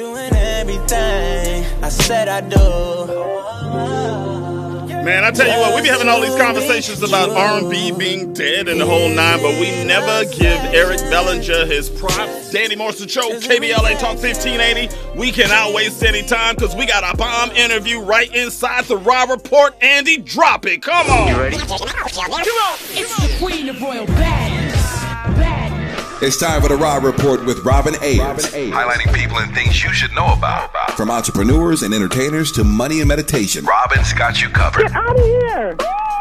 Doing everything I said I do. Man, I tell you what, we be having all these conversations about R&B being dead and the whole nine, but we never give Eric Bellinger his props. Danny Morrison Show, KBLA Talk 1580. We cannot waste any time because we got a bomb interview right inside the Raw Report. Andy, drop it. Come on. You ready? Come on. It's the queen of royal badness. It's time for the Rob Report with Robin Ayers. Robin Ayers. Highlighting people and things you should know about. From entrepreneurs and entertainers to money and meditation. Robin's got you covered. Get out of here.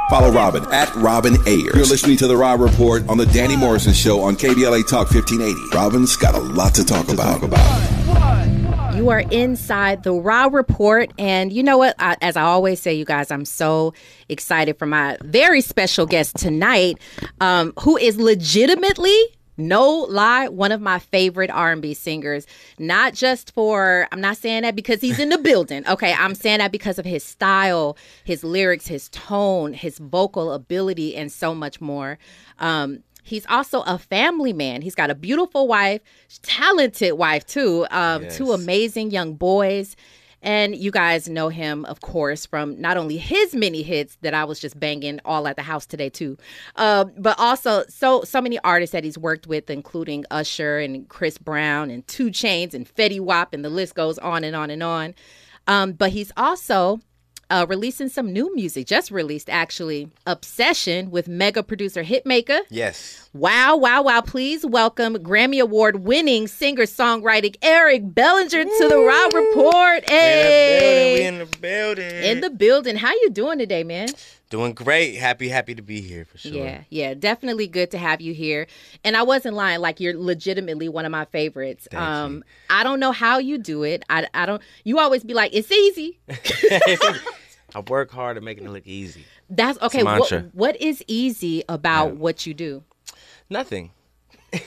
Follow Robin at Robin Ayers. You're listening to the Rob Report on the Danny Morrison Show on KBLA Talk 1580. Robin's got a lot to talk, to about. talk about. You are inside the Raw Report. And you know what? I, as I always say, you guys, I'm so excited for my very special guest tonight, um, who is legitimately no lie one of my favorite r&b singers not just for i'm not saying that because he's in the building okay i'm saying that because of his style his lyrics his tone his vocal ability and so much more um, He's also a family man. He's got a beautiful wife, talented wife too. Um, yes. Two amazing young boys. And you guys know him, of course, from not only his many hits that I was just banging all at the house today too, uh, but also so so many artists that he's worked with, including Usher and Chris Brown and 2 Chainz and Fetty Wap, and the list goes on and on and on. Um, but he's also uh, releasing some new music. Just released, actually, Obsession with mega producer Hitmaka. Yes. Wow, wow, wow. Please welcome Grammy Award winning singer songwriter Eric Bellinger Woo! to the Rob Report. Hey. in the building. In the building. In the building. How you doing today, man? Doing great. Happy, happy to be here for sure. Yeah, yeah, definitely good to have you here. And I wasn't lying. Like you're legitimately one of my favorites. Thank um, you. I don't know how you do it. I, I don't. You always be like, it's easy. I work hard at making it look easy. That's okay. What, what is easy about what you do? Nothing. it's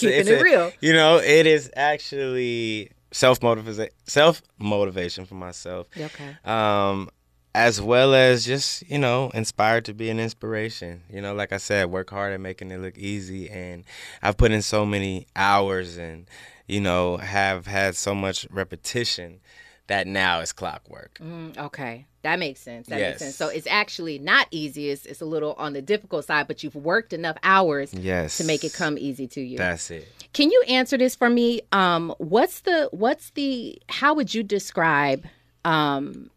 Keeping a, it's it a, real. You know, it is actually self motivation self motivation for myself. Okay. Um, as well as just you know inspired to be an inspiration. You know like i said work hard at making it look easy and i've put in so many hours and you know have had so much repetition that now is clockwork. Mm, okay. That makes sense. That yes. makes sense. So it's actually not easy. It's, it's a little on the difficult side but you've worked enough hours yes. to make it come easy to you. That's it. Can you answer this for me? Um what's the what's the how would you describe um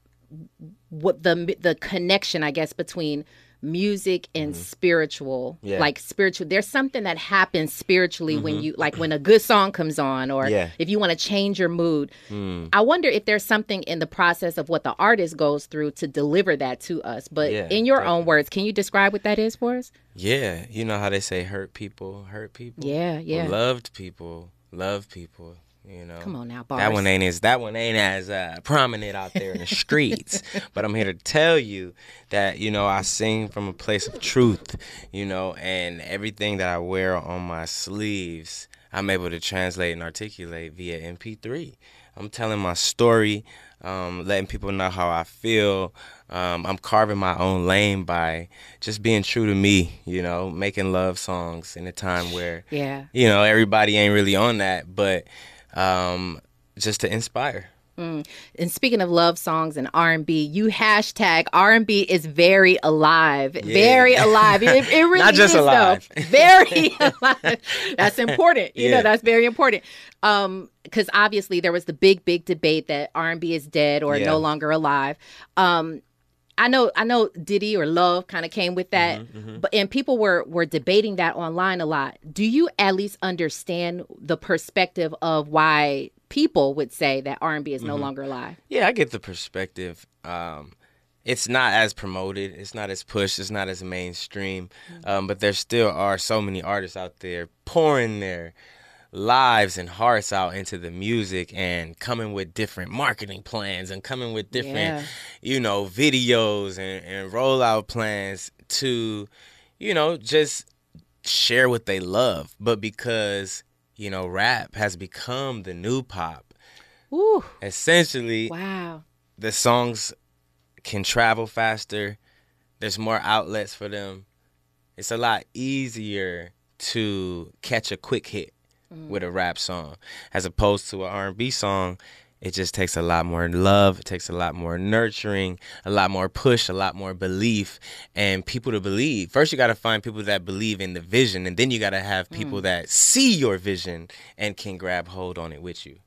what the the connection I guess between music and mm-hmm. spiritual yeah. like spiritual there's something that happens spiritually mm-hmm. when you like when a good song comes on or yeah. if you want to change your mood mm. i wonder if there's something in the process of what the artist goes through to deliver that to us but yeah, in your definitely. own words can you describe what that is for us yeah you know how they say hurt people hurt people yeah yeah loved people love people you know, come on now, bars. that one ain't as that one ain't as uh, prominent out there in the streets. but I'm here to tell you that you know I sing from a place of truth. You know, and everything that I wear on my sleeves, I'm able to translate and articulate via MP3. I'm telling my story, um, letting people know how I feel. Um, I'm carving my own lane by just being true to me, you know, making love songs in a time where, yeah, you know, everybody ain't really on that, but um, just to inspire. Mm. And speaking of love songs and R and B, you hashtag R and B is very alive, yeah. very alive. It, it really not just is, alive, though. very alive. That's important. You yeah. know, that's very important. Um, because obviously there was the big, big debate that R and B is dead or yeah. no longer alive. Um, I know I know Diddy or Love kind of came with that, mm-hmm, mm-hmm. but and people were were debating that online a lot. Do you at least understand the perspective of why people would say that R&B is no mm-hmm. longer alive? Yeah, I get the perspective. Um, it's not as promoted, it's not as pushed, it's not as mainstream, Mm-hmm. um, but there still are so many artists out there pouring their lives and hearts out into the music and coming with different marketing plans and coming with different Yeah. you know videos and, and rollout plans to you know just share what they love. But because you know rap has become the new pop Ooh, essentially wow. the songs can travel faster. There's more outlets for them. It's a lot easier to catch a quick hit with a rap song, as opposed to an R&B song. It just takes a lot more love. It takes a lot more nurturing, a lot more push, a lot more belief, and people to believe. First, you got to find people that believe in the vision, and then you got to have people that see your vision and can grab hold on it with you.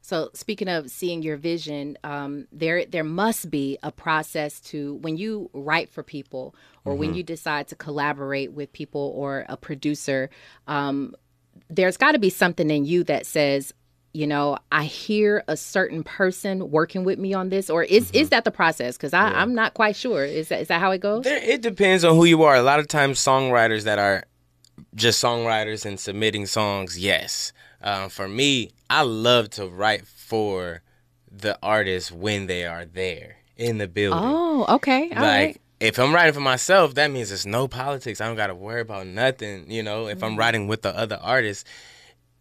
So speaking of seeing your vision, um, there there must be a process to when you write for people or when you decide to collaborate with people or a producer. Um, there's got to be something in you that says, you know, I hear a certain person working with me on this, or is is that the process? Because I'm not quite sure. Is that is that how it goes? There, it depends on who you are. A lot of times, songwriters that are just songwriters and submitting songs, yes. Um, for me, I love to write for the artist when they are there in the building. Oh, okay, all like right. If I'm writing for myself, that means there's no politics. I don't got to worry about nothing. You know, if I'm Mm-hmm. writing with the other artists,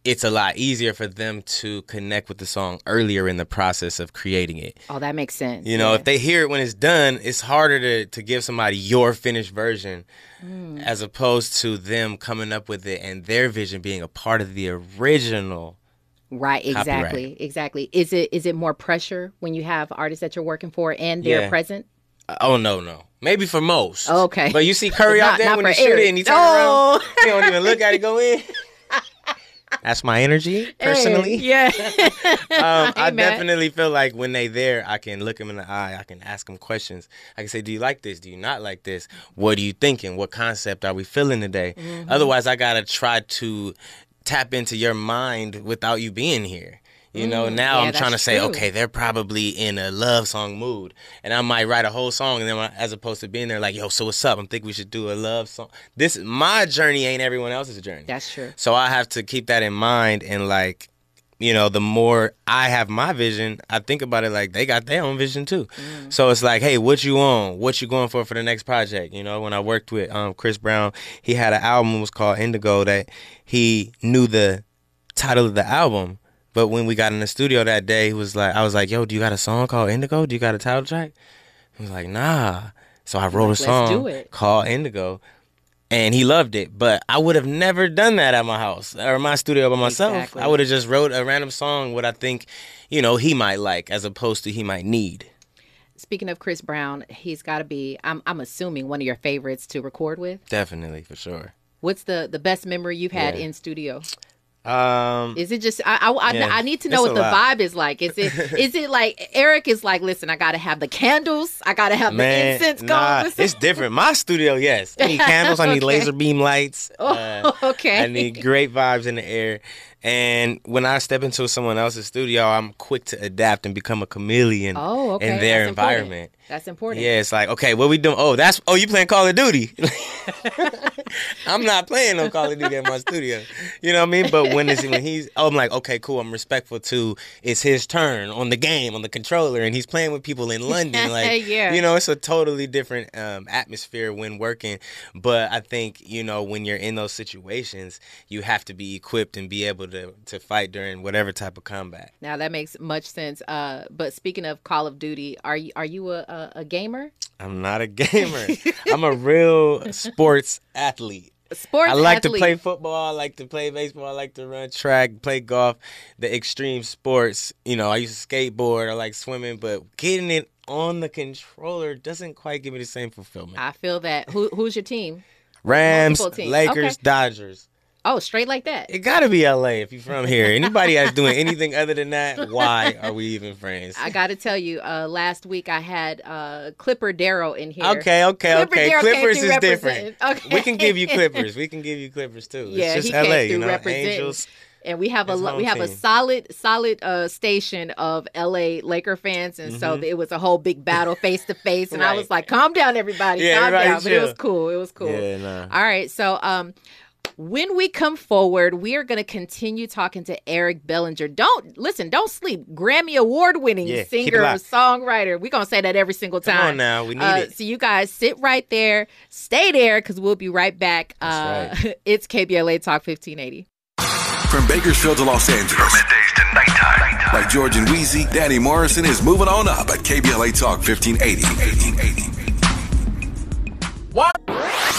it's a lot easier for them to connect with the song earlier in the process of creating it. Oh, that makes sense. You know, yeah. if they hear it when it's done, it's harder to, to give somebody your finished version Mm. as opposed to them coming up with it and their vision being a part of the original. Right, exactly, exactly. Is it is it more pressure when you have artists that you're working for and they're Yeah. present? Oh no, no. Maybe for most. Okay. But you see Curry Not- out there when he shoot it and he turn No. around. He don't even look at it go in. That's my energy, personally. yeah. Um, I Matt. definitely feel like when they there, I can look them in the eye. I can ask them questions. I can say, "Do you like this? Do you not like this? What are you thinking? What concept are we feeling today?" Mm-hmm. Otherwise, I gotta try to tap into your mind without you being here. You know, now Mm, yeah, I'm trying to say, true. okay, they're probably in a love song mood, and I might write a whole song, and then as opposed to being there, like, yo, so what's up? I'm thinking we should do a love song. This my journey ain't everyone else's journey. That's true. So I have to keep that in mind and like, you know, the more I have my vision, I think about it like they got their own vision too. Mm. So it's like, hey, what you on? What you going for for the next project? You know, when I worked with um, Chris Brown, he had an album it was called Indigo that he knew the title of the album. But when we got in the studio that day, he was like, I was like, yo, do you got a song called Indigo? Do you got a title track? He was like, nah. So I wrote a song called Indigo and he loved it. But I would have never done that at my house or my studio by myself. Exactly. I would have just wrote a random song what I think, you know, he might like as opposed to he might need. Speaking of Chris Brown, he's got to be. I'm I'm assuming one of your favorites to record with. Definitely for sure. What's the the best memory you've had Yeah. in studio? Um, Is it just I I, I, Yeah. I need to know what the lot. vibe is like. Is it is it like Eric is like, listen, I got to have the candles, I got to have the man, incense nah, going. it's different. My studio, yes. I need candles. I need laser beam lights. uh, okay. I need great vibes in the air. And when I step into someone else's studio, I'm quick to adapt and become a chameleon oh, okay. in their That's important. environment. That's important. Yeah, it's like, okay, what we doing? Oh, that's oh, you playing Call of Duty. I'm not playing no Call of Duty in my studio. You know what I mean? But when it's when he's oh, I'm like, okay, cool, I'm respectful to it's his turn on the game, on the controller, and he's playing with people in London. Like Yeah. you know, it's a totally different um, atmosphere when working. But I think, you know, when you're in those situations, you have to be equipped and be able to to fight during whatever type of combat. Now that makes much sense. Uh, but speaking of Call of Duty, are you are you a, a, a gamer? I'm not a gamer. I'm a real sports athlete. A sports I like athlete. to play football. I like to play baseball. I like to run track, play golf, the extreme sports. You know, I used to skateboard. I like swimming, but getting it on the controller doesn't quite give me the same fulfillment. I feel that. Who who's your team? Rams, teams. Lakers, Okay. Dodgers. Oh, straight like that. It gotta be LA if you're from here. Anybody that's doing anything other than that, why are we even friends? I got to tell you, uh, last week I had uh, Clipper Darrell in here. Okay, okay, Clipper okay. Came Clippers is different. Okay. We can give you Clippers. We can give you Clippers too. Yeah, it's he just came LA, through you know. representing. Angels. and we have a we have a solid solid uh, station of LA Laker fans, and so it was a whole big battle face to face. And I Mm-hmm. Was like, "Calm down, everybody, Yeah, calm everybody down." But it was cool. It was cool. Yeah, nah. All right, so um. When we come forward, we are going to continue talking to Eric Bellinger. Don't listen, don't sleep. Grammy award winning Yeah, singer, songwriter. We're going to say that every single Come time. on now, we need Uh, it. So you guys sit right there, stay there, because we'll be right back. That's uh, it's KBLA Talk 1580. From Bakersfield to Los Angeles, Middays to nighttime. like George and Weezy, Danny Morrison is moving on up at KBLA Talk 1580. What?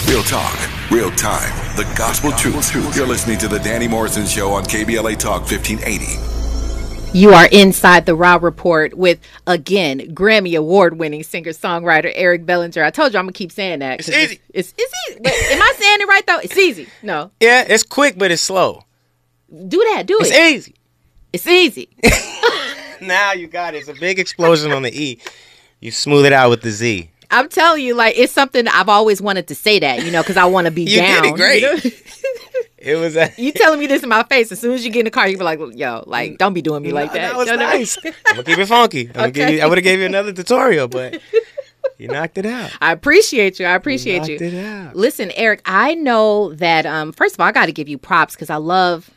Real talk Real time, the gospel truth. You're listening to the Danny Morrison Show on KBLA Talk 1580. You are inside the Raw Report with again Grammy Award winning singer songwriter Eric Bellinger. I told you I'm gonna keep saying that. 'cause easy. It's, it's easy. But am I saying it right though? It's easy. No, Yeah, it's quick, but it's slow. do that. Do It's it. easy. It's easy. Now you got it. It's a big explosion on the E. You smooth it out with the Z. I'm telling you, like it's something I've always wanted to say that, you know, because I want to be You down. did it great. know? It was a, You telling me this in my face as soon as you get in the car, you be like, "Yo, like, don't be doing me like that." That You nice. I'm gonna keep it funky. I'm gonna give Okay. you, I would have gave you another tutorial, but you knocked it out. I appreciate you. I appreciate you. knocked it out. Listen, Eric, I know that. Um, first of all, I got to give you props because I love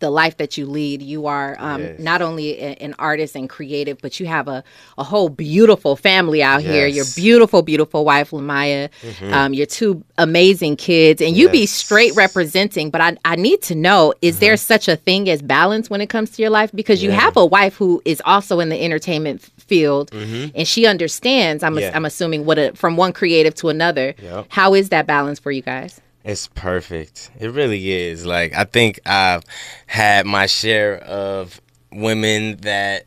the life that you lead. You are um, Yes. not only a- an artist and creative, but you have a, a whole beautiful family out here. Your Yes. beautiful, beautiful wife, Lamyia, um, your two amazing kids, and you be straight representing. But I, I need to know: is there such a thing as balance when it comes to your life? Because you Yeah. have a wife who is also in the entertainment field, and she understands. I'm, Yeah. I'm assuming what a, from one creative to another. Yep. How is that balance for you guys? It's perfect. It really is. Like I think I've had my share of women that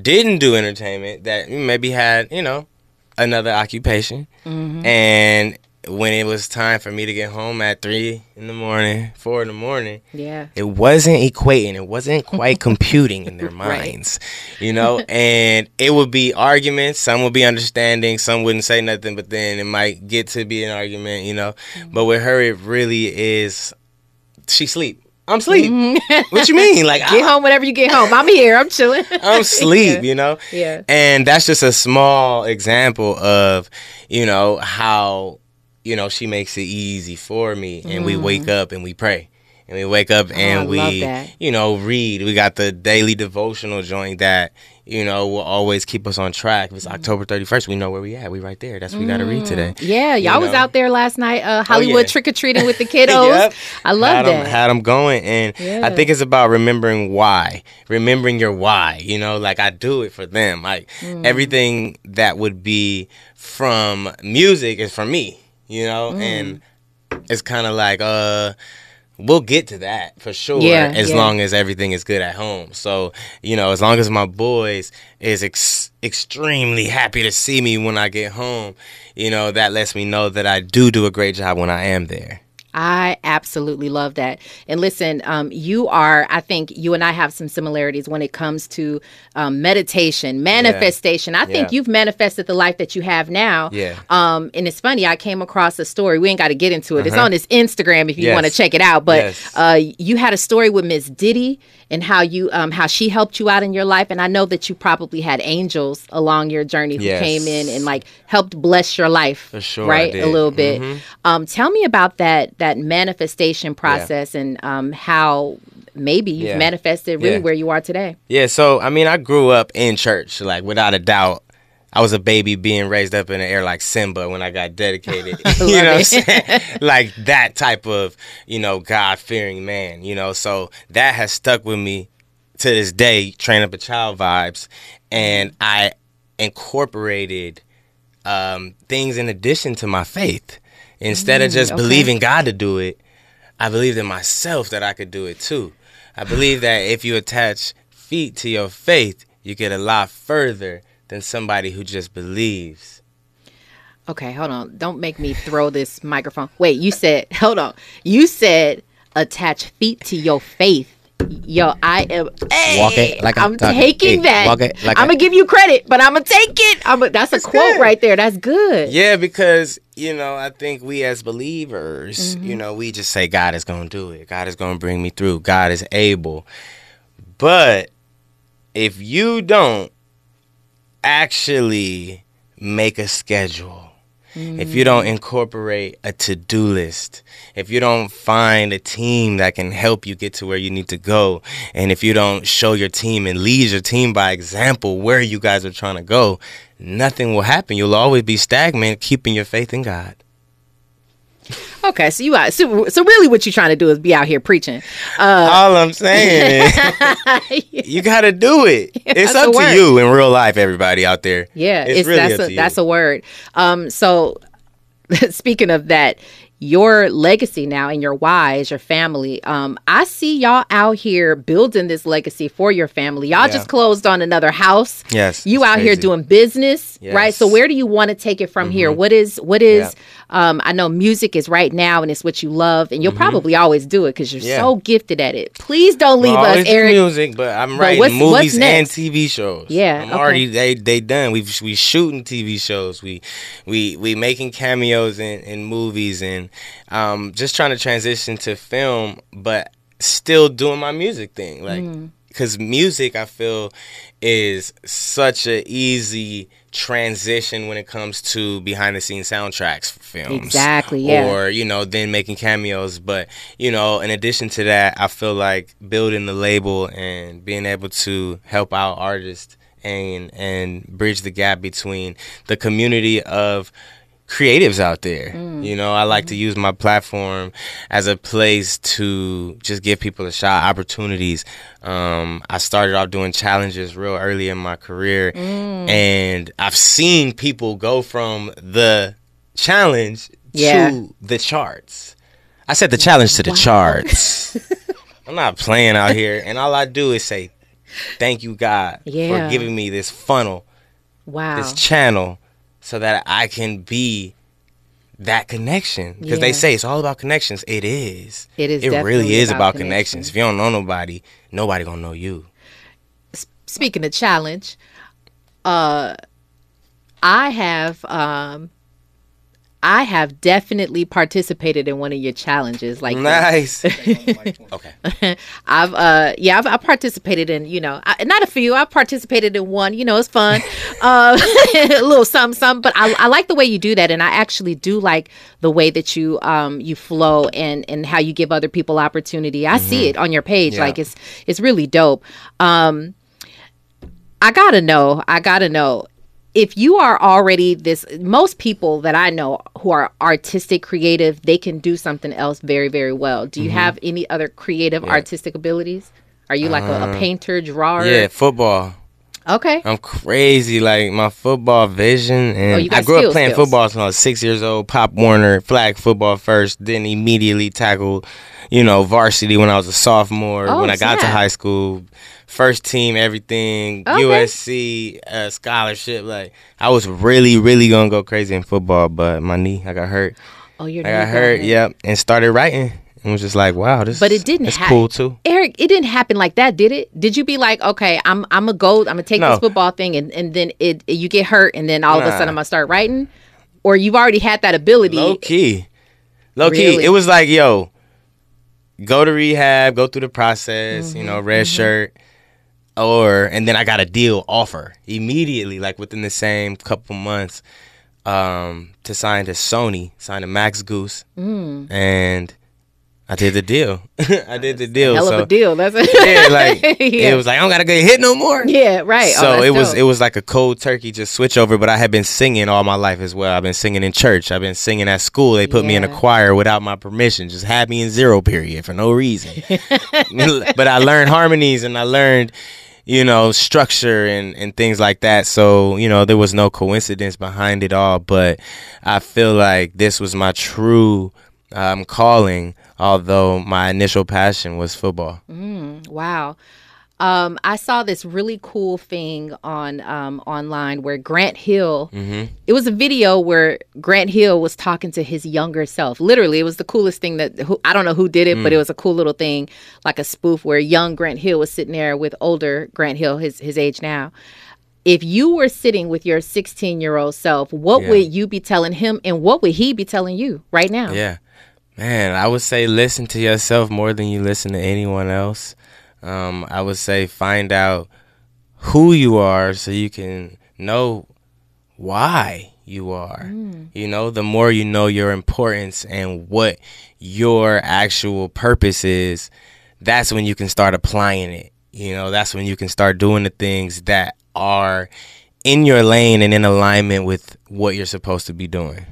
didn't do entertainment that maybe had, you know, another occupation. Mm-hmm. And when it was time for me to get home at three in the morning, four in the morning, Yeah. it wasn't equating it wasn't quite computing in their Right. minds you know and it would be arguments some would be understanding some wouldn't say nothing but then it might get to be an argument you know mm-hmm. but with her it really is she sleep i'm sleep mm-hmm. what you mean like Get I, home whenever you get home. I'm here. I'm chilling. I'm sleep, you know? Yeah. And that's just a small example of, you know, how, you know, she makes it easy for me. And we wake up and we pray. And we wake up and Mm. Oh, we, you know, read. We got the daily devotional joint that, you know, will always keep us on track. If it's October 31st, we know where we at. We right there. That's what we got to read today. Mm. Yeah, y'all You was out there last night, uh, Hollywood Oh, yeah. trick or treating with the kiddos. Yep. I love had that. Them, had them going, and Yeah. I think it's about remembering why, remembering your why. You know, like I do it for them. Like Mm. everything that would be from music is for me. You know, Mm. and it's kind of like uh. We'll get to that for sure, Yeah, as yeah. long as everything is good at home. So, you know, as long as my boys is ex- extremely happy to see me when I get home, you know, that lets me know that I do do a great job when I am there. I absolutely love that. And listen, um, you are, I think you and I have some similarities when it comes to um, meditation, manifestation. I think Yeah. you've manifested the life that you have now. Yeah. Um, and it's funny, I came across a story. We ain't got to get into it. It's on this Instagram if you Uh-huh. Yes. want to check it out. But Yes. uh, you had a story with Miss Diddy and how you um, how she helped you out in your life. And I know that you probably had angels along your journey who Yes. came in and like helped bless your life. For sure, Right? A. Mm-hmm. little bit. Um, tell me about that that manifestation process and um, how maybe you've Yeah. manifested really Yeah. where you are today. Yeah, so I mean, I grew up in church, like without a doubt. I was a baby being raised up in the air like Simba when I got dedicated. you know what I'm saying? like that type of, you know, God fearing man, you know. So that has stuck with me to this day, train up a child vibes. And I incorporated um, things in addition to my faith. Instead of just okay. believing God to do it, I believed in myself that I could do it too. I believe that if you attach feet to your faith, you get a lot further than somebody who just believes. Okay, hold on. Don't make me throw this microphone. Wait, you said, hold on. You said attach feet to your faith. Yo, I am. Hey, Walk it like I'm I'm taking that. walk it like I'm gonna give you credit, but I'm gonna take it. I'm a, that's a quote good. right there. That's good. Yeah, because you know, I think we as believers, you mm-hmm. know, we just say God is going to do it. God is going to bring me through. God is able. But if you don't actually make a schedule, if you mm. don't incorporate a to-do list, if you don't find a team that can help you get to where you need to go, and if you don't show your team and lead your team by example where you guys are trying to go, nothing will happen. You'll always be stagnant keeping your faith in God. Okay, so you are so, so really what you're trying to do is be out here preaching. Uh, All I'm saying is you got to do it. It's up to you in real life everybody out there. Yeah, It's it's, really that's up a to you. that's a word. Um, so speaking of that, your legacy now and your why is your family. Um, I see y'all out here building this legacy for your family. Y'all Yeah. just closed on another house. Yes, You out here doing business, right? So where do you want to take it from here? What is what is um I know music is right now and it's what you love and you'll probably always do it because you're Yeah. so gifted at it. Please don't leave Well, us, Eric. music, but I'm But writing what's- what's movies and? TV shows. Yeah, I'm okay. already they they done. We we shooting TV shows. We we we making cameos in, in movies and um just trying to transition to film, but still doing my music thing. Like Mm. because music I feel is such a easy transition when it comes to behind the scenes soundtracks for films. Exactly, yeah. Or, you know, then making cameos. But, you know, in addition to that, I feel like building the label and being able to help out artists and and bridge the gap between the community of creatives out there. Mm. You know, I like to mm-hmm. use my platform as a place to just give people a shot, opportunities. Um, I started off doing challenges real early in my career, mm. and I've seen people go from the challenge Yeah. to the charts. I said the challenge to the charts. I'm not playing out here, and all I do is say, "Thank you, God, Yeah. for giving me this funnel." Wow. this channel so that I can be that connection because Yeah. they say it's all about connections. It is. It is It really is about about, connection. connections. If you don't know nobody, nobody gonna know you. speaking of challenge, uh, I have um, I have definitely participated in one of your challenges. Like Nice. okay. I've uh, yeah, I've, I participated in you know I, not a few. I participated in one. You know, it's fun, uh, a little something, something. But I, I like the way you do that, and I actually do like the way that you um you flow and and how you give other people opportunity. I see it on your page. Yeah. Like it's it's really dope. Um, I gotta know. I gotta know if you are already this. Most people that I know who are artistic, creative, they can do something else very, very well. Do you mm-hmm. have any other creative, artistic abilities? Are you like a, a uh, painter, drawer? Yeah, football. Okay. I'm crazy. Like my football vision, oh, and Oh, you got I grew skills, up playing skills. football since I was six years old. Pop Warner, flag football first, then immediately tackled, you know, varsity when I was a sophomore. Oh, when I got to high school, first team, everything, Okay. USC uh, scholarship. Like I was really, really gonna go crazy in football, but my knee, I got hurt. Oh, you're I got hurt. Yep, and started writing. And was just like, wow, this. But it didn't It's cool too. Eric, it didn't happen like that, did it? Did you be like, okay, I'm I'm a go, I'm gonna take No. this football thing, and, and then it you get hurt, and then all of a sudden I'm gonna start writing, or you've already had that ability? Low key. Low Really? key. It was like, yo, go to rehab, go through the process, you Mm-hmm, know, red shirt. Or and then I got a deal offer immediately, like within the same couple months, um, to sign to Sony, sign to Max Goose. Mm. And I did the deal. I did the deal. Hell so, of a deal. That's Yeah, like Yeah. it was like I don't gotta get hit no more. yeah, right. Oh, So that's it was dope. it was like a cold turkey just switch over, but I had been singing all my life as well. I've been singing in church. I've been singing at school. They put me in a choir without my permission, just had me in zero period for no reason. but I learned harmonies and I learned, you know, structure and, and things like that. So, you know, there was no coincidence behind it all. But I feel like this was my true um, calling, although my initial passion was football. Wow. Um, I saw this really cool thing on um, online where Grant Hill. It was a video where Grant Hill was talking to his younger self. Literally, it was the coolest thing that who, I don't know who did it, but it was a cool little thing, like a spoof where young Grant Hill was sitting there with older Grant Hill, his his age now. If you were sitting with your 16 year old self, what Yeah. would you be telling him, and what would he be telling you right now? Yeah. Man, I would say listen to yourself more than you listen to anyone else. Um, I would say find out who you are so you can know why you are. You know, the more you know your importance and what your actual purpose is, that's when you can start applying it. You know, that's when you can start doing the things that are in your lane and in alignment with what you're supposed to be doing.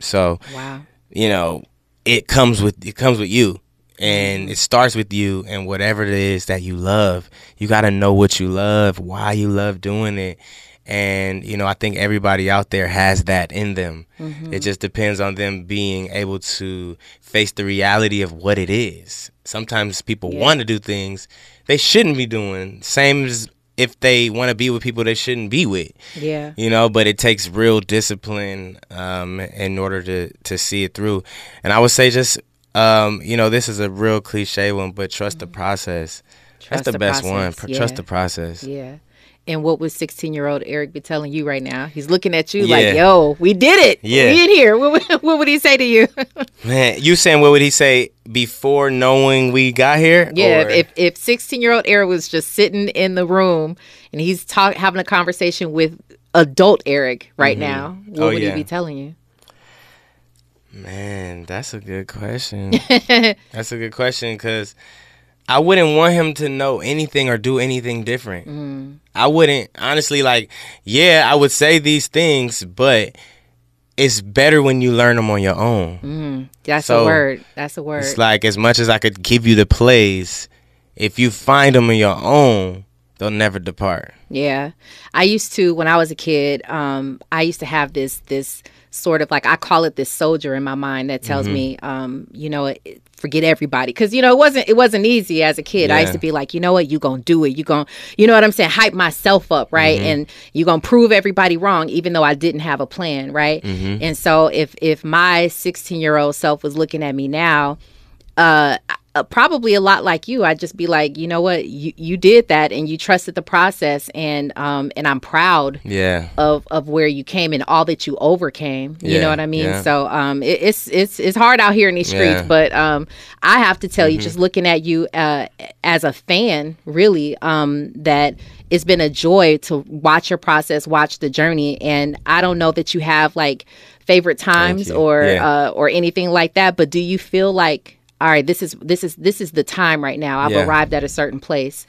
So, Wow. you know, it comes with it comes with you. And it starts with you and whatever it is that you love. You got to know what you love, why you love doing it, And you know, I think everybody out there has that in them. Mm-hmm. It just depends on them being able to face the reality of what it is. Sometimes people Yeah. want to do things they shouldn't be doing. Same as if they want to be with people they shouldn't be with. Yeah. You know, but it takes real discipline um, in order to to see it through. And I would say just um, you know, this is a real cliche one, but trust the process. Trust That's the, the best one. process, Pr- yeah. Trust the process. Yeah. And what would 16 year old Eric be telling you right now? He's looking at you Yeah. like, yo, we did it. Yeah. We in here. What, would- what would he say to you? Man, you saying what would he say before knowing we got here? yeah. Or- If, if 16 year old Eric was just sitting in the room and he's talk, having a conversation with adult Eric right now, what Oh, would yeah. he be telling you? Man, that's a good question. that's a good question because I wouldn't want him to know anything or do anything different. Mm. I wouldn't, honestly, like, yeah, I would say these things, but it's better when you learn them on your own. That's a word. That's a word. It's like, as much as I could give you the plays, if you find them on your own, they'll never depart. Yeah. I used to when I was a kid, um, I used to have this this sort of like I call it this soldier in my mind that tells Mm-hmm. me um, you know, it, forget everybody cuz you know, it wasn't it wasn't easy as a kid. I used to be like, you know what, you going to do it. You going to you know what I'm saying, hype myself up, right? Mm-hmm. And you going to prove everybody wrong even though I didn't have a plan, right? Mm-hmm. And so if if my 16-year-old self was looking at me now, uh, uh, probably a lot like you. I'd just be like, you know what, you you did that, and you trusted the process, and um, and I'm proud Yeah. of of where you came and all that you overcame. You Yeah, know what I mean? yeah. So um, it, it's it's it's hard out here in these streets, Yeah. Mm-hmm. but um, I have to tell you, just looking at you uh, as a fan, really, um, that it's been a joy to watch your process, watch the journey, and I don't know that you have like favorite times or uh, or anything like that, but do you feel like all right, this is this is this is the time right now. I've Yeah. arrived at a certain place.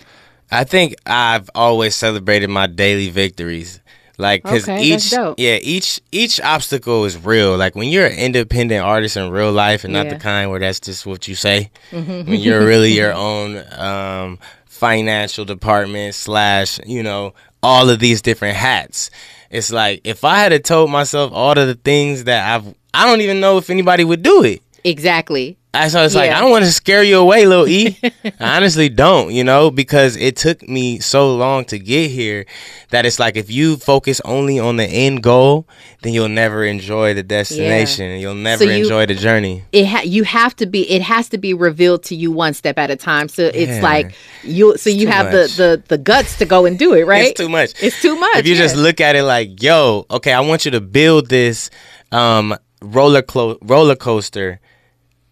I think I've always celebrated my daily victories. Like, cause Okay, each, yeah, each each obstacle is real. Like when you're an independent artist in real life, and not Yeah. the kind where that's just what you say. When you're really your own um, financial department slash, you know, all of these different hats. It's like if I had told myself all of the things that I've, I don't even know if anybody would do it. Exactly. I so it's like I don't want to scare you away, little E. I honestly don't, you know, because it took me so long to get here that it's like if you focus only on the end goal, then you'll never enjoy the destination and you'll never you- enjoy the journey. It ha- you have to be it has to be revealed to you one step at a time. So it's Yeah. like you so you have much. the, the the guts to go and do it, right? It's too much. It's too much. If you just look at it like, yo, okay, I want you to build this um, roller clo- roller coaster.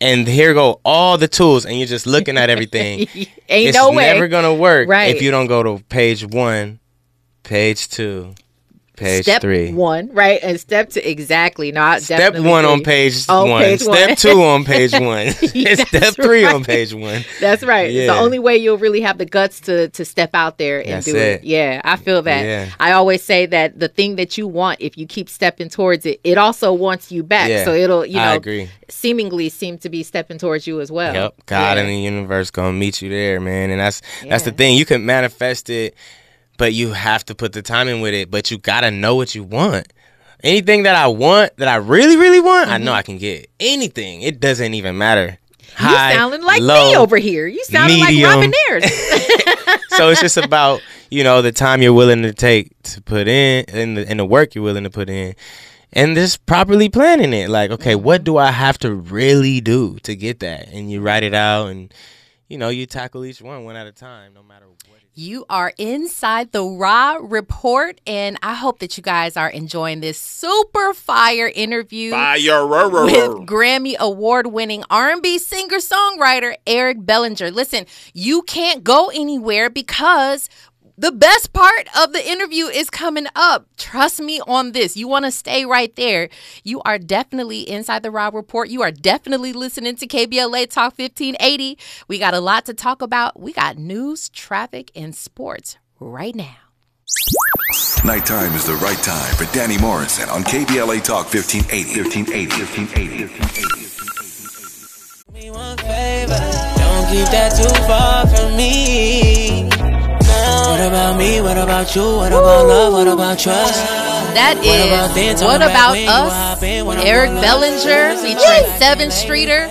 And here go all the tools, and you're just looking at everything. Ain't it's no way. never gonna work Right. if you don't go to page one, page two, page step three. one, right? And step two exactly. Not Step one on page On one. page Step one. two on page one. Step three on page one. That's right. Yeah. The only way you'll really have the guts to to step out there and That's do it. it. Yeah, I feel that. Yeah. I always say that the thing that you want, if you keep stepping towards it, it also wants you back. Yeah, So it'll, you know, I agree. seemingly seem to be stepping towards you as well. Yep. God Yeah. and the universe gonna meet you there, man. And that's that's the thing. You can manifest it, but you have to put the time in with it. But you gotta know what you want. Anything that I want, that I really, really want, I know I can get. Anything. It doesn't even matter. Mm-hmm. You sounding like me over here. You sounding medium. like Robin Ayers. so it's just about you know the time you're willing to take to put in and the, and the work you're willing to put in and just properly planning it like okay what do i have to really do to get that and you write it out and you know you tackle each one one at a time no matter what You are inside the Raw Report, and I hope that you guys are enjoying this super fire interview Fire. with Grammy award winning R&B singer songwriter Eric Bellinger. Listen, you can't go anywhere because the best part of the interview is coming up. Trust me on this. You want to stay right there. You are definitely inside the Rob Report. You are definitely listening to KBLA Talk 1580. We got a lot to talk about. We got news, traffic, and sports right now. Nighttime is the right time for Danny Morrison on KBLA Talk 1580. 1580. 1580. me one favor. Don't keep that too far from me. What about me? What about about you? What about love? What about trust? That What about is? What Turn About when you out, Us? been when Eric around. Bellinger featuring Sevyn Streeter.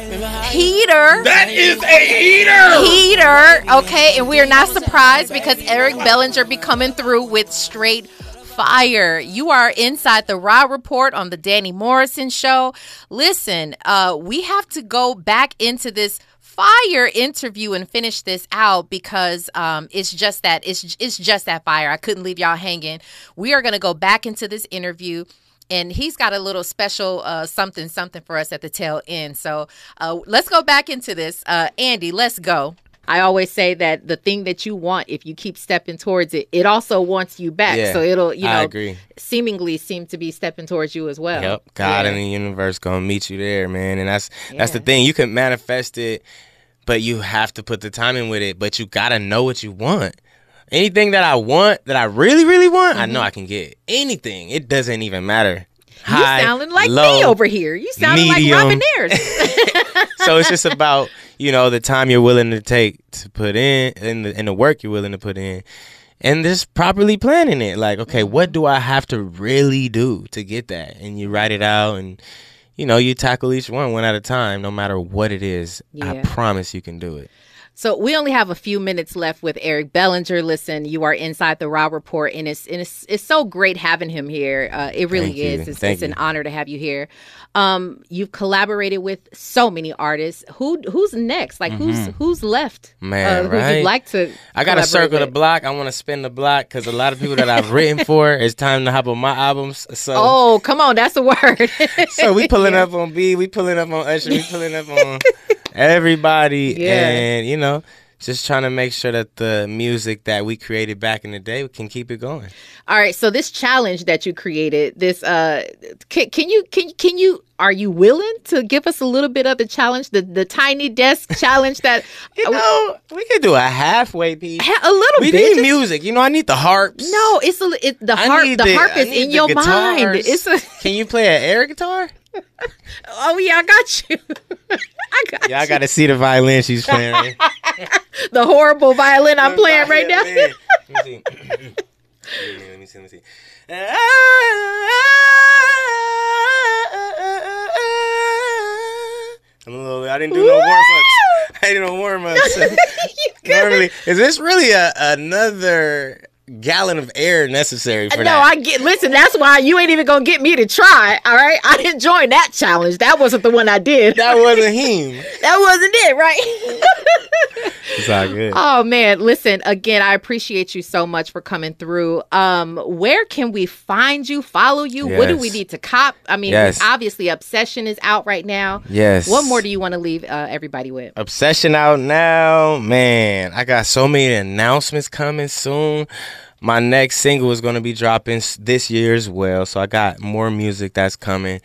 Heater. That is a heater. Heater. Okay, and we are not surprised because Eric Bellinger be coming through with straight fire. You are inside the Raw Report on the Danny Morrison Show. Listen, uh, we have to go back into this fire interview and finish this out because um, it's just that it's it's just that fire. I couldn't leave y'all hanging. We are gonna go back into this interview and he's got a little special uh, something something for us at the tail end. So uh, let's go back into this. Uh, Andy, let's go. I always say that the thing that you want, if you keep stepping towards it, it also wants you back. Yeah, so it'll, you know, I agree. seemingly seem to be stepping towards you as well. Yep, God Yeah. and the universe gonna meet you there, man. And that's that's the thing. You can manifest it, but you have to put the time in with it. But you gotta know what you want. Anything that I want, that I really, really want, I know I can get. Anything. It doesn't even matter. Mm-hmm. You High, sounding like low, me over here. You sounding like medium. Robin Ayers. so it's just about you know the time you're willing to take to put in and the, and the work you're willing to put in and just properly planning it. Like okay mm-hmm. what do i have to really do to get that? And you write it out and you know you tackle each one one at a time no matter what it is. I promise you can do it So we only have a few minutes left with Eric Bellinger. Listen, you are inside the Raw Report, and it's and it's, it's so great having him here. Uh, it really Thank you. is. It's, Thank it's an honor to have you here. Um, you've collaborated with so many artists. Who who's next? Like who's who's left? Mm-hmm. Man, uh, who right? you'd like to? I got to circle the block. I want to spin the block because a lot of people that I've written for, it's time to hop on my albums. So, Oh, come on, that's a word. so we pulling up on B, we pulling up on Usher, we pulling up on everybody, Yeah. and you know, just trying to make sure that the music that we created back in the day we can keep it going. All right, so this challenge that you created, this uh can, can you can can you are you willing to give us a little bit of the challenge, the the tiny desk challenge that You know, we could do a halfway piece. A little bit. We bit. need music. You know, I need the harps. No, it's a it, the I harp. need The harp is in the your mind. It's a, Can you play an air guitar? oh yeah, I got you. I got Yeah, I got to see the violin she's playing. The horrible violin I'm playing right now. Let me see. Let me see. Let me see. I'm a little. I didn't do no warm ups. I didn't do no warm ups. Normally, is this really a, another gallon of air necessary for No, that? I get. Listen, that's why you ain't even gonna get me to try. All right, I didn't join that challenge. That wasn't the one I did. that wasn't him. That wasn't it, right? It's all good. Oh man, listen, again, I appreciate you so much for coming through. Um, where can we find you, follow you? What do we need to cop? I mean, Yes. obviously Obsession is out right now. Yes. What more do you want to leave uh, everybody with? Obsession out now, man. I got so many announcements coming soon. My next single is going to be dropping this year as well, so I got more music that's coming.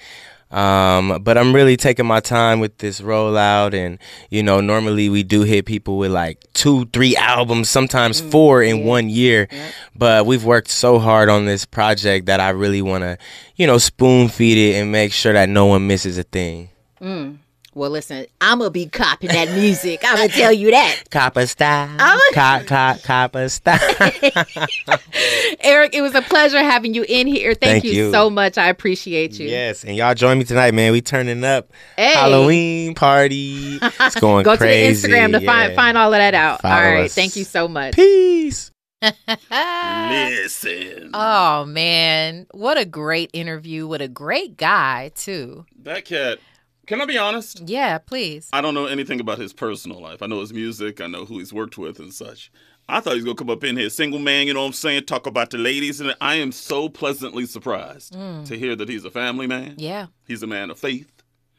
Um, but I'm really taking my time with this rollout, and you know, normally we do hit people with like two, three albums, sometimes four in one year. But we've worked so hard on this project that I really want to, you know, spoon feed it and make sure that no one misses a thing. Well, listen, I'm gonna be copying that music. I'm gonna tell you that, Copper style, cop, cop, copper style. Eric. It was a pleasure having you in here. Thank, Thank you, you. so much. I appreciate you. Yes, and y'all join me tonight, man. We turning up Hey. Halloween party. It's going Go crazy. to the Instagram to find find all of that out. Follow all right, us. thank you so much. Peace. Listen, Oh man, what a great interview! What a great guy too. that cat. Can I be honest? Yeah, please. I don't know anything about his personal life. I know his music. I know who he's worked with and such. I thought he was gonna come up in here, single man. You know what I'm saying? Talk about the ladies, and I am so pleasantly surprised mm. to hear that he's a family man. Yeah, He's a man of faith,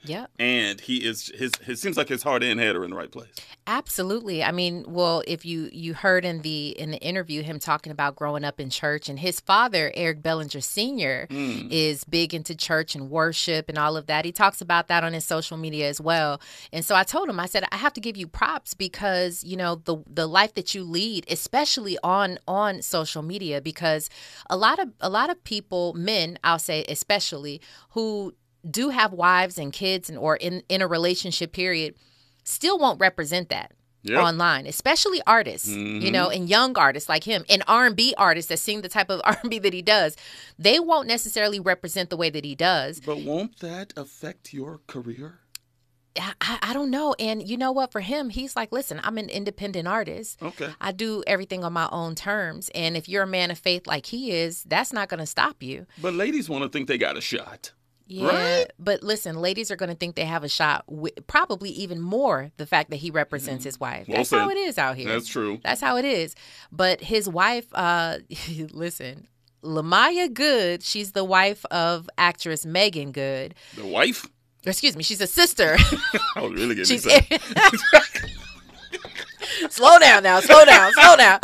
yeah. and he is his. It seems like his heart and head are in the right place. Absolutely. I mean, well, if you you heard in the in the interview him talking about growing up in church and his father, Eric Bellinger Sr., hmm. is big into church and worship and all of that. He talks about that on his social media as well. And so I told him I said I have to give you props because, you know, the the life that you lead, especially on on social media because a lot of a lot of people, men, I'll say especially, who do have wives and kids and or in in a relationship period still won't represent that. Yep. online, especially artists, you know, mm-hmm. and young artists like him, and R and B artists that sing the type of R and B that he does. They won't necessarily represent the way that he does. But won't that affect your career? I, I I don't know. And you know what? For him, he's like, listen, I'm an independent artist. Okay. I do everything on my own terms. And if you're a man of faith like he is, that's not going to stop you. But ladies want to think they got a shot. Yeah, Right? but listen, ladies are going to think they have a shot. With, probably even more the fact that he represents his wife. Mm-hmm. Well That's how it is out here. That's true. That's how it is. But his wife, uh, listen, Lamyia Good. She's the wife of actress Meagan Good. The wife? Excuse me, she's a sister. I was really getting excited. slow down now, slow down, slow down.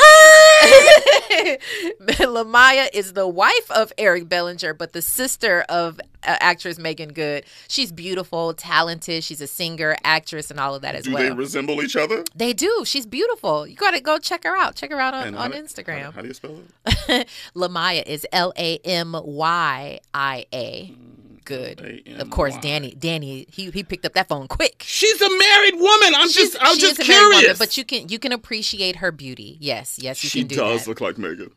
Lamyia is the wife of Eric Bellinger, but the sister of actress Meagan Good. She's beautiful, talented. She's a singer, actress, and all of that as Do well. Do they resemble each other? They do. She's beautiful. You got to go check her out. Check her out on, And on how Instagram. How, how do you spell it? Lamyia is L A M Y I A. Mm, good. L-A-M-Y. Of course, Danny. Danny. He he picked up that phone quick. She's a married woman. I'm She's- just, I'm she just is a woman, curious. but you can you can appreciate her beauty. Yes, yes, you she can do does that. look like Meagan.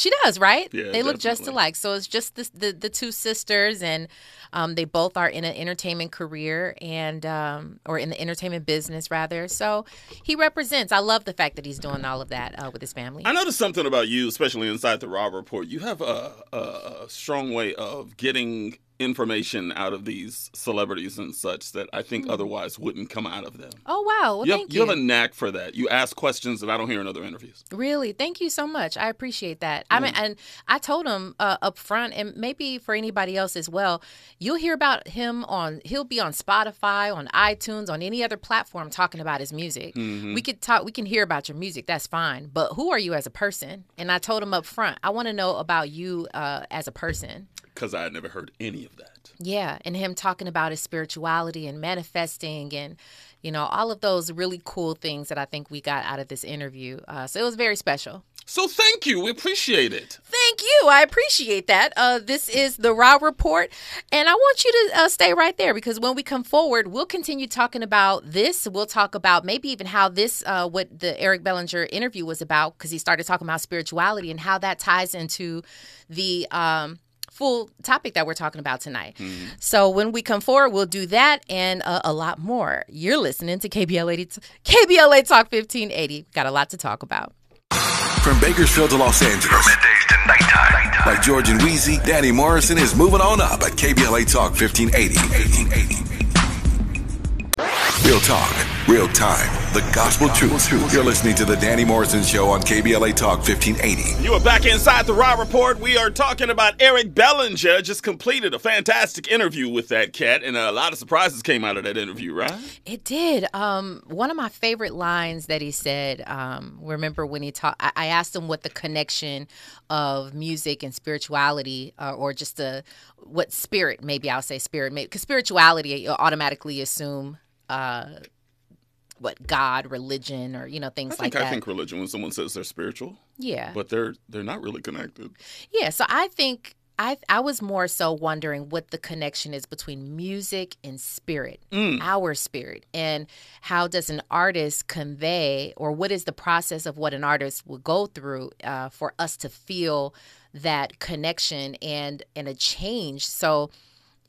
She does, right? Yeah, they look just alike. So it's just the the, the two sisters, and um, they both are in an entertainment career and um, or in the entertainment business rather. So he represents. I love the fact that he's doing all of that uh, with his family. I noticed something about you, especially inside the RA Report. You have a, a strong way of getting information out of these celebrities and such that I think otherwise wouldn't come out of them. oh wow! Well, you, have, thank you have a knack for that. You ask questions that I don't hear in other interviews. Really, thank you so much. I appreciate that. I mean, and I told him uh, up front, and maybe for anybody else as well. You'll hear about him on. He'll be on Spotify, on iTunes, on any other platform talking about his music. We could talk. We can hear about your music. That's fine. But who are you as a person? And I told him up front. I want to know about you uh, as a person. Because I had never heard any of that. Yeah, and him talking about his spirituality and manifesting and you know all of those really cool things that I think we got out of this interview. Uh, so it was very special. So thank you. We appreciate it. Thank you. I appreciate that. Uh, this is the RA Report, and I want you to uh, stay right there because when we come forward, we'll continue talking about this. We'll talk about maybe even how this, uh, what the Eric Bellinger interview was about, because he started talking about spirituality and how that ties into the. Um, Full topic that we're talking about tonight. So when we come forward, we'll do that and uh, a lot more. You're listening to KBLA, KBLA Talk 1580. Got a lot to talk about. From Bakersfield to Los Angeles, Middays to nighttime. like George and Weezy, Danny Morrison is moving on up at KBLA Talk 1580. Real talk, real time, the gospel truth. You're listening to the Danny Morrison Show on KBLA Talk 1580. You are back inside the RA Report. We are talking about Eric Bellinger. Just completed a fantastic interview with that cat, and a lot of surprises came out of that interview, right? It did. Um, one of my favorite lines that he said. Um, remember when he talked? I, I asked him what the connection of music and spirituality, uh, or just the what spirit? Maybe I'll say spirit, because spirituality you automatically assume. Uh, what God, religion, or you know things I think like I think religion when someone says they're spiritual, yeah, but they're they're not really connected. Yeah, so I think I I was more so wondering what the connection is between music and spirit, our spirit, and how does an artist convey, or what is the process of what an artist will go through uh, for us to feel that connection and and a change. So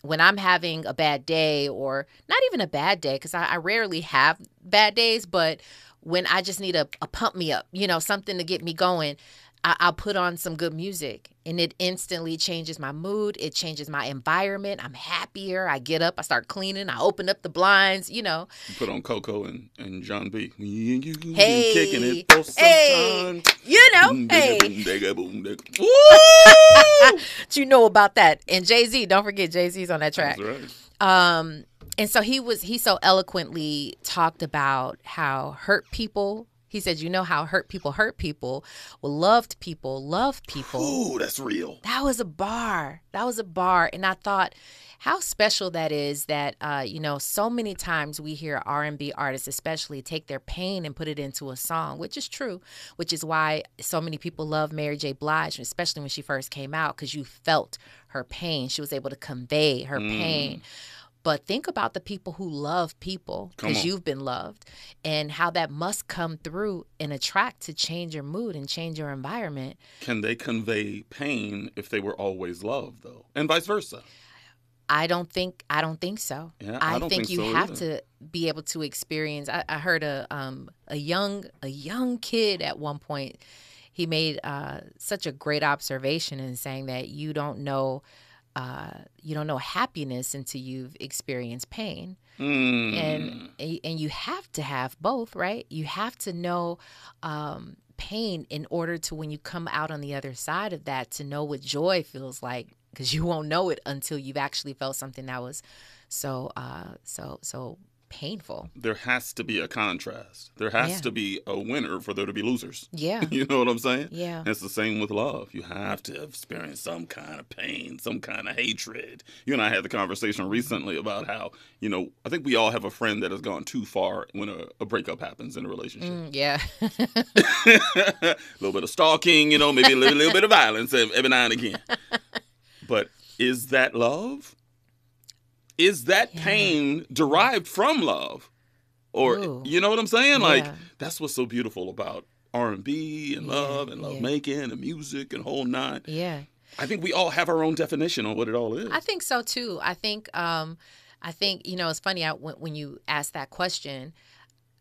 when I'm having a bad day, or not even a bad day, because I, I rarely have bad days, but when I just need a, a uh, pump me up, you know, something to get me going, I, I'll put on some good music and it instantly changes my mood. It changes my environment. I'm happier. I get up, I start cleaning, I open up the blinds, you know. You put on Coco and, and Jon B. Me and you Hey, kicking it for some hey, time. you know, Boom, hey. digga, boom, digga, boom, digga. Woo! You know about that? And Jay Z, don't forget Jay Z's on that track. Right. Um, and so he was he so eloquently talked about how hurt people. He said, "You know how hurt people hurt people. Well, loved people love people." Ooh, that's real. That was a bar. That was a bar, and I thought how special that is. That uh, you know, so many times we hear R and B artists, especially, take their pain and put it into a song, which is true. Which is why so many people love Mary J. Blige, especially when she first came out, because you felt her pain. She was able to convey her pain. But think about the people who love people because you've been loved and how that must come through and attract to change your mood and change your environment. Can they convey pain if they were always loved, though, and vice versa? I don't think I don't think so. Yeah, I don't think, think you so have either. to be able to experience. I, I heard a um a young a young kid at one point. He made uh, such a great observation in saying that you don't know uh, you don't know happiness until you've experienced pain, Mm. and and you have to have both, right? You have to know. Um, pain in order to when you come out on the other side of that to know what joy feels like because you won't know it until you've actually felt something that was so uh so so painful there has to be a contrast. There has Yeah. to be a winner for there to be losers. yeah You know what I'm saying? Yeah. It's the same with love. You have to experience some kind of pain, some kind of hatred. You and I had the conversation recently about how, you know, I think we all have a friend that has gone too far when a, a breakup happens in a relationship. Mm, yeah a little bit of stalking, you know, maybe a little, little bit of violence every now and again. But is that love? Is that pain derived from love? Or Ooh. you know what I'm saying? Like that's what's so beautiful about R&B and Yeah, love and love yeah. making and music and whole nine. yeah I think we all have our own definition on what it all is. i think so too i think um i think you know it's funny I, when, when you ask that question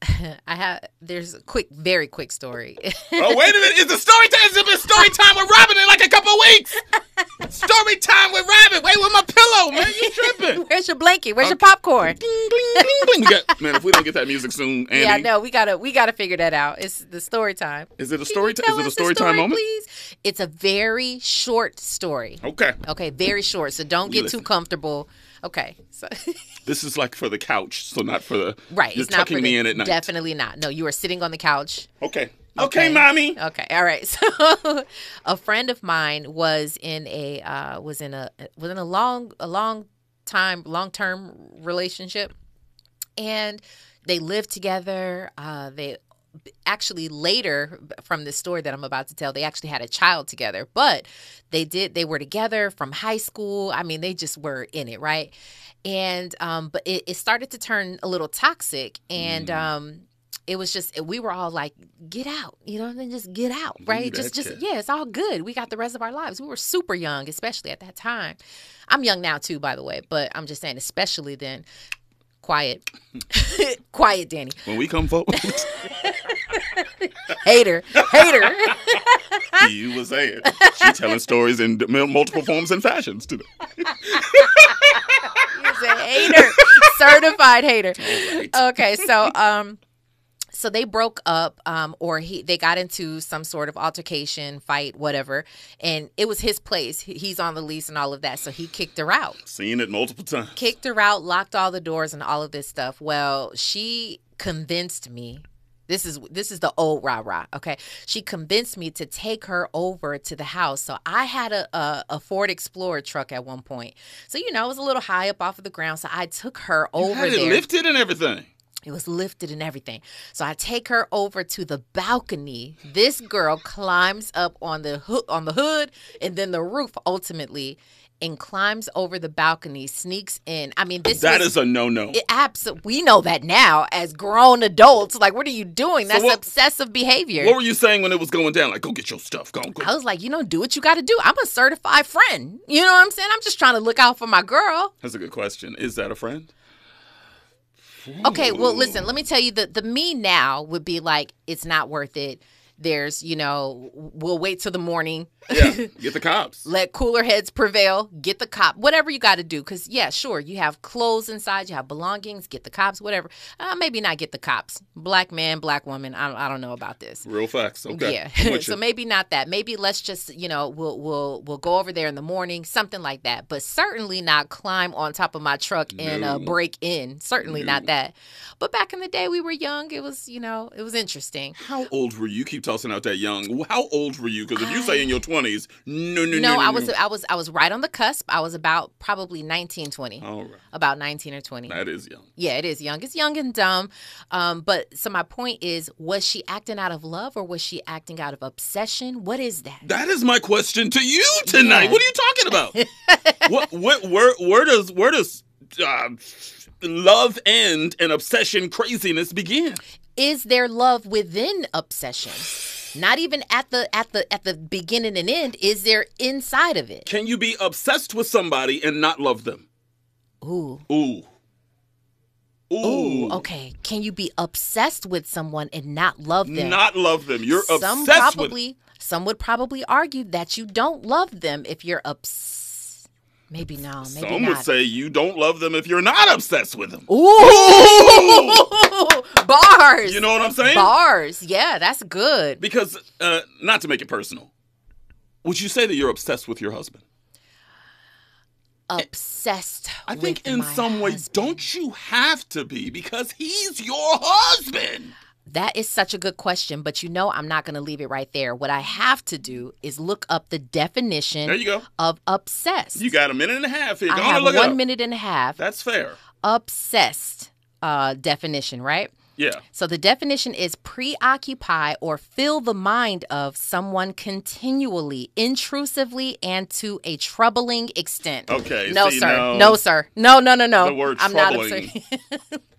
i have there's a quick very quick story oh wait a minute! Is the story time? It's been story time with Robin in like a couple weeks. story time with Robin. Wait, with my pillow, man. You tripping? where's your blanket where's uh, your popcorn bling, bling, bling. Got, man, if we don't get that music soon, Andy, yeah no we gotta we gotta figure that out it's the story time is it a story time? Is it a the story time moment? please it's a very short story Okay, Okay, very short. So don't We get listen. too comfortable. Okay, so this is like for the couch, so not for the right, You're it's not tucking for me in at night. Definitely not. No, you are sitting on the couch. Okay. okay, mommy. Okay, all right. So, a friend of mine was in a uh, was in a was in a long a long time long term relationship, and they lived together. Uh, they actually later from the story that I'm about to tell, they actually had a child together. But they did they were together from high school. I mean, they just were in it, right? And um, but it, it started to turn a little toxic, and um, it was just we were all like, get out, you know, then just get out, right? Just just yeah, it's all good. We got the rest of our lives. We were super young, especially at that time. I'm young now too, by the way, but I'm just saying, especially then. Quiet, quiet, Danny. When we come forward, Hater, hater. you was saying she telling stories in multiple forms and fashions today. He's a hater, certified hater. Okay, so um, so they broke up, um, or he they got into some sort of altercation, fight, whatever, and it was his place. He's on the lease and all of that, so he kicked her out. Seen it multiple times. kicked her out, locked all the doors and all of this stuff. Well, she convinced me. This is this is the old rah rah. Okay, she convinced me to take her over to the house. So I had a, a a Ford Explorer truck at one point. So you know it was a little high up off of the ground. So I took her over Had it there. lifted and everything. It was lifted and everything. So I take her over to the balcony. This girl climbs up on the hood, on the hood and then the roof ultimately and climbs over the balcony, sneaks in. I mean, this That was, is a no no. it absolutely we know that now as grown adults. Like, what are you doing? That's what- obsessive behavior. What were you saying when it was going down? Like, go get your stuff. Go, go. I was like, you know, do what you got to do. I'm a certified friend. You know what I'm saying? I'm just trying to look out for my girl. That's a good question. Is that a friend? Okay, well, listen, let me tell you the the me now would be like, it's not worth it. There's, you know, we'll wait till the morning. Yeah. Get the cops. Let cooler heads prevail. Get the cop. Whatever you got to do. Because, yeah, sure, you have clothes inside, you have belongings. Get the cops, whatever. Uh, maybe not get the cops. Black man, black woman. I, don't- I don't know about this. Real facts. Okay. Yeah. So maybe not that. Maybe let's just, you know, we'll we'll we'll go over there in the morning, something like that. But certainly not climb on top of my truck and uh, break in. Certainly not that. But back in the day, we were young. It was, you know, it was interesting. How old were you? You keep tossing out that young. How old were you? Because if you say in your twenties, no, no, no, No, I was I was I was right on the cusp. I was about probably 19, 20. All right. About 19 or 20. That is young. Yeah, it is young. It's young and dumb. Um, but so my point is, was she acting out of love or was she acting out of obsession? What is that? That is my question to you tonight. Yeah. What are you talking about? what, what, where, where does, where does uh, love end and obsession craziness begin? Is there love within obsession? Not even at the at the at the beginning and end. Is there inside of it? Can you be obsessed with somebody and not love them? Ooh. Ooh. Ooh. Ooh, okay. Can you be obsessed with someone and not love them? Not love them. You're some obsessed probably some would probably argue that you don't love them if you're obs. Maybe no, maybe Some not. would say you don't love them if you're not obsessed with them. Ooh, bars. You know what I'm saying? Bars. Yeah, that's good. Because, uh, not to make it personal, would you say that you're obsessed with your husband? Obsessed. I think in some way, husband. don't you have to be because he's your husband? That is such a good question, but you know I'm not going to leave it right there. What I have to do is look up the definition There you go. of obsessed. You got a minute and a half here. I Go on have look one minute and a half. That's fair. obsessed uh, definition, right? Yeah. So the definition is preoccupy or fill the mind of someone continually, intrusively, and to a troubling extent. Okay, No, see, sir. no. No, sir. No, no, no, no. The word I'm troubling. not.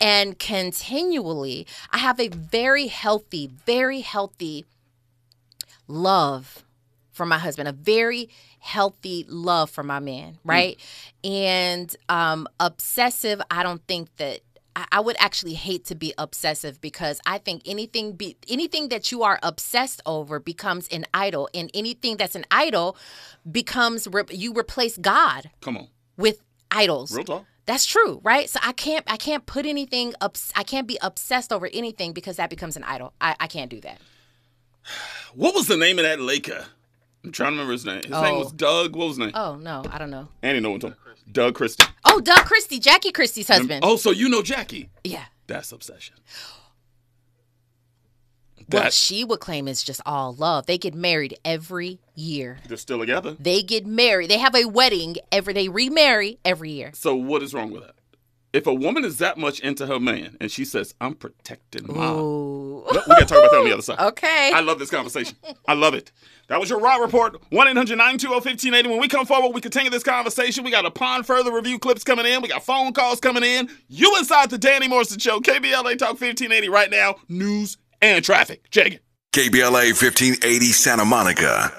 and continually, I have a very healthy, very healthy love for my husband, a very healthy love for my man, right? And um, obsessive, I don't think that. I- would actually hate to be obsessive because I think anything be anything that you are obsessed over becomes an idol, and anything that's an idol becomes re- you replace God Come on. with idols. Real talk. That's true, right? So I can't I can't put anything up I can't be obsessed over anything because that becomes an idol. I, I can't do that. What was the name of that Laker? I'm trying to remember his name. His name Oh. was Doug. What was his name? Oh no, I don't know. Andy no one told Doug Christie. Oh, Doug Christie, Jackie Christie's husband. Oh, so you know Jackie. Yeah. That's obsession. What she would claim is just all love. They get married every year. they're still together. They get married. They have a wedding every. They remarry every year. So what is wrong with that? If a woman is that much into her man and she says, "I'm protecting mine," Ooh. we gotta talk about that on the other side. Okay. I love this conversation. I love it. That was your RA Report. 1 800 920 1580. When we come forward, we continue this conversation. We got upon further review clips coming in. We got phone calls coming in. You inside the Danny Morrison Show, KBLA Talk 1580 right now. News and traffic. Check it. KBLA 1580 Santa Monica.